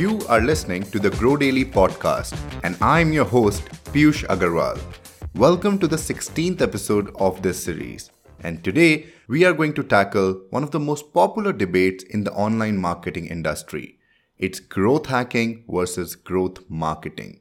You are listening to the Grow Daily podcast, and I'm your host, Piyush Agarwal. Welcome to the 16th episode of this series. And today, we are going to tackle one of the most popular debates in the online marketing industry. It's growth hacking versus growth marketing.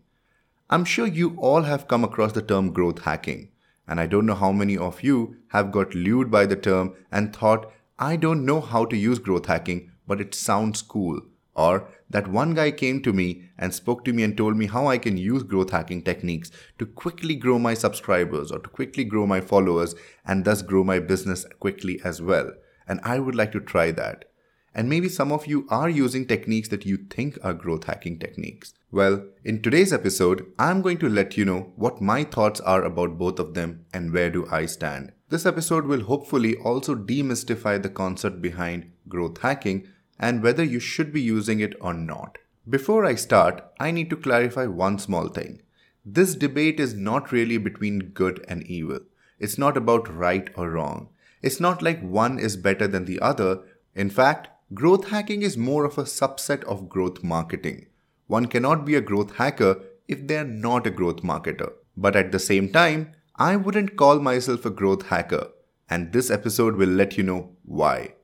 I'm sure you all have come across the term growth hacking. And I don't know how many of you have got lured by the term and thought, I don't know how to use growth hacking, but it sounds cool. Or that one guy came to me and spoke to me and told me how I can use growth hacking techniques to quickly grow my subscribers or to quickly grow my followers and thus grow my business quickly as well. And I would like to try that. And maybe some of you are using techniques that you think are growth hacking techniques. Well, in today's episode, I'm going to let you know what my thoughts are about both of them and where do I stand. This episode will hopefully also demystify the concept behind growth hacking and whether you should be using it or not. Before I start, I need to clarify one small thing. This debate is not really between good and evil. It's not about right or wrong. It's not like one is better than the other. In fact, growth hacking is more of a subset of growth marketing. One cannot be a growth hacker if they are not a growth marketer. But at the same time, I wouldn't call myself a growth hacker, and this episode will let you know why.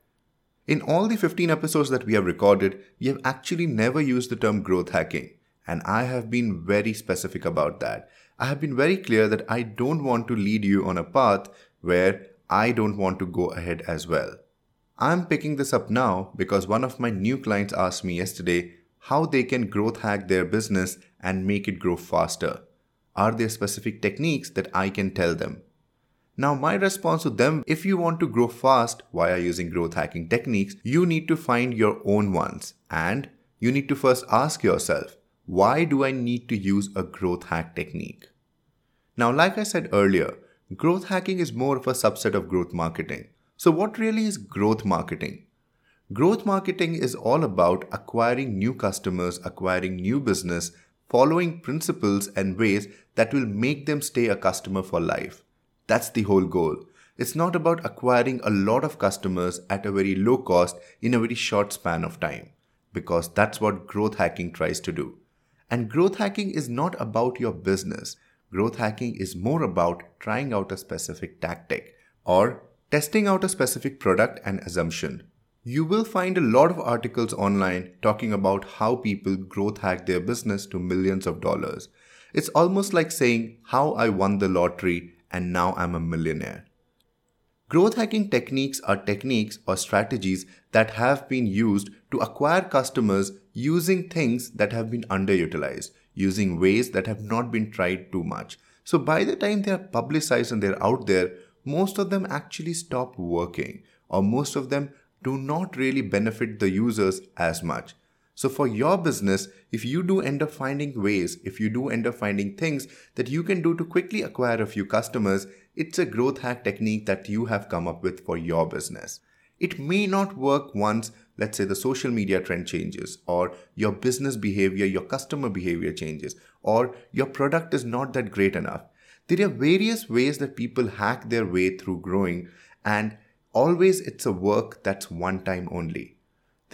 In all the 15 episodes that we have recorded, we have actually never used the term growth hacking, and I have been very specific about that. I have been very clear that I don't want to lead you on a path where I don't want to go ahead as well. I'm picking this up now because one of my new clients asked me yesterday how they can growth hack their business and make it grow faster. Are there specific techniques that I can tell them? Now, my response to them if you want to grow fast via using growth hacking techniques, you need to find your own ones. And you need to first ask yourself, why do I need to use a growth hack technique? Now, like I said earlier, growth hacking is more of a subset of growth marketing. So, what really is growth marketing? Growth marketing is all about acquiring new customers, acquiring new business, following principles and ways that will make them stay a customer for life. That's the whole goal. It's not about acquiring a lot of customers at a very low cost in a very short span of time, because that's what growth hacking tries to do. And growth hacking is not about your business. Growth hacking is more about trying out a specific tactic or testing out a specific product and assumption. You will find a lot of articles online talking about how people growth hack their business to millions of dollars. It's almost like saying how I won the lottery and now I'm a millionaire. Growth hacking techniques are techniques or strategies that have been used to acquire customers using things that have been underutilized, using ways that have not been tried too much. So by the time they are publicized and they're out there, most of them actually stop working, or most of them do not really benefit the users as much. So for your business, if you do end up finding ways, if you do end up finding things that you can do to quickly acquire a few customers, it's a growth hack technique that you have come up with for your business. It may not work once, let's say the social media trend changes, or your business behavior, your customer behavior changes, or your product is not that great enough. There are various ways that people hack their way through growing, and always it's a work that's one time only.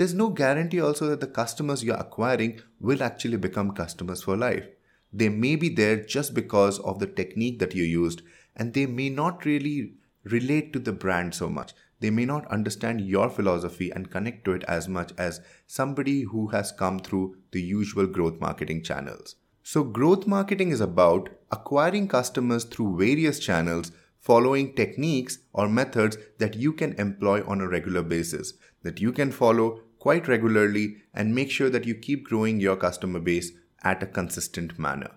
There's no guarantee also that the customers you're acquiring will actually become customers for life. They may be there just because of the technique that you used, and they may not really relate to the brand so much. They may not understand your philosophy and connect to it as much as somebody who has come through the usual growth marketing channels. So, growth marketing is about acquiring customers through various channels, following techniques or methods that you can employ on a regular basis that you can follow quite regularly and make sure that you keep growing your customer base at a consistent manner.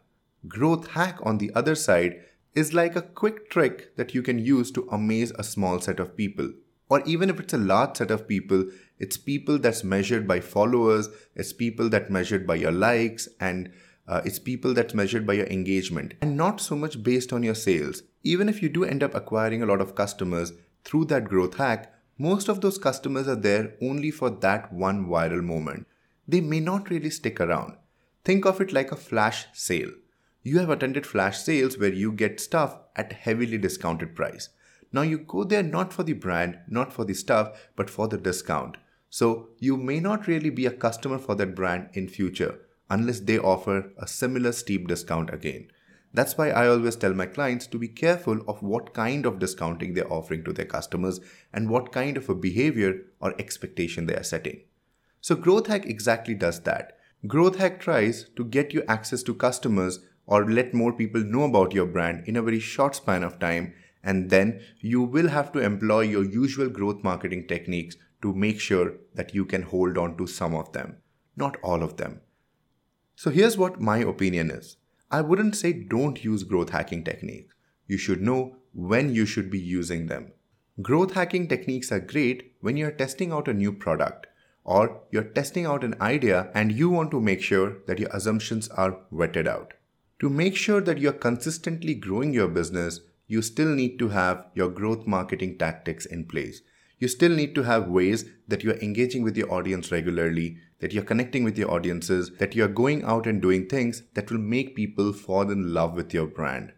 Growth hack, on the other side, is like a quick trick that you can use to amaze a small set of people. Or even if it's a large set of people, it's people that's measured by followers, it's people that measured by your likes, and uh, it's people that's measured by your engagement, and not so much based on your sales. Even if you do end up acquiring a lot of customers through that growth hack, most of those customers are there only for that one viral moment. They may not really stick around. Think of it like a flash sale. You have attended flash sales where you get stuff at heavily discounted price. Now you go there not for the brand, not for the stuff, but for the discount. So you may not really be a customer for that brand in future unless they offer a similar steep discount again. That's why I always tell my clients to be careful of what kind of discounting they're offering to their customers and what kind of a behavior or expectation they are setting. So Growth Hack exactly does that. Growth Hack tries to get you access to customers or let more people know about your brand in a very short span of time and then you will have to employ your usual growth marketing techniques to make sure that you can hold on to some of them, not all of them. So here's what my opinion is. I wouldn't say don't use growth hacking techniques. You should know when you should be using them. Growth hacking techniques are great when you're testing out a new product or you're testing out an idea and you want to make sure that your assumptions are vetted out. To make sure that you're consistently growing your business, you still need to have your growth marketing tactics in place. You still need to have ways that you're engaging with your audience regularly, that you're connecting with your audiences, that you're going out and doing things that will make people fall in love with your brand.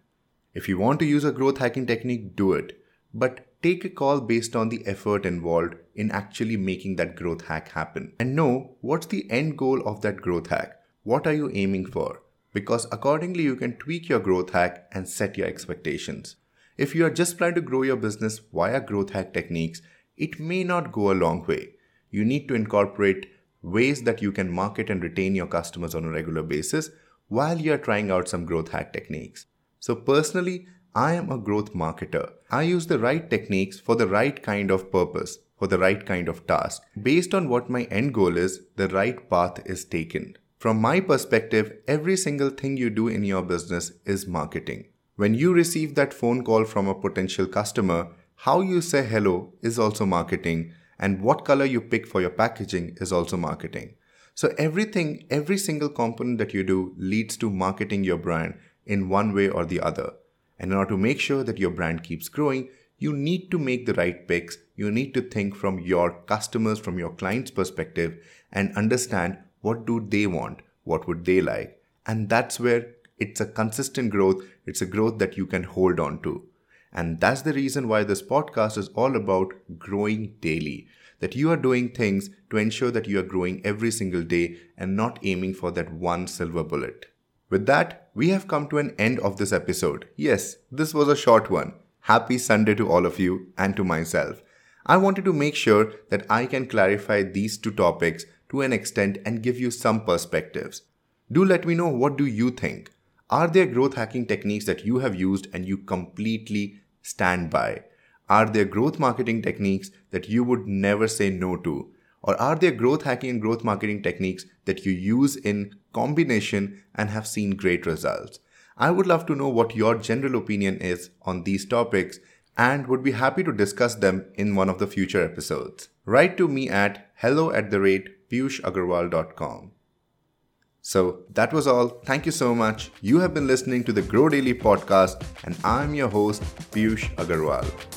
If you want to use a growth hacking technique, do it. But take a call based on the effort involved in actually making that growth hack happen. And know what's the end goal of that growth hack. What are you aiming for? Because accordingly, you can tweak your growth hack and set your expectations. If you are just trying to grow your business via growth hack techniques, it may not go a long way. You need to incorporate ways that you can market and retain your customers on a regular basis while you're trying out some growth hack techniques. So, personally, I am a growth marketer. I use the right techniques for the right kind of purpose, for the right kind of task. Based on what my end goal is, the right path is taken. From my perspective, every single thing you do in your business is marketing. When you receive that phone call from a potential customer, how you say hello is also marketing and what color you pick for your packaging is also marketing. So everything, every single component that you do leads to marketing your brand in one way or the other. And in order to make sure that your brand keeps growing, you need to make the right picks. You need to think from your customers, from your client's perspective and understand what do they want? What would they like? And that's where it's a consistent growth. It's a growth that you can hold on to. And that's the reason why this podcast is all about growing daily. That you are doing things to ensure that you are growing every single day and not aiming for that one silver bullet. With that, we have come to an end of this episode. Yes, this was a short one. Happy Sunday to all of you and to myself. I wanted to make sure that I can clarify these two topics to an extent and give you some perspectives. Do let me know what do you think. Are there growth hacking techniques that you have used and you completely stand by? Are there growth marketing techniques that you would never say no to? Or are there growth hacking and growth marketing techniques that you use in combination and have seen great results? I would love to know what your general opinion is on these topics and would be happy to discuss them in one of the future episodes. Write to me at hello at the rate piyushagarwal.com. So that was all. Thank you so much. You have been listening to the Grow Daily podcast, and I'm your host, Piyush Agarwal.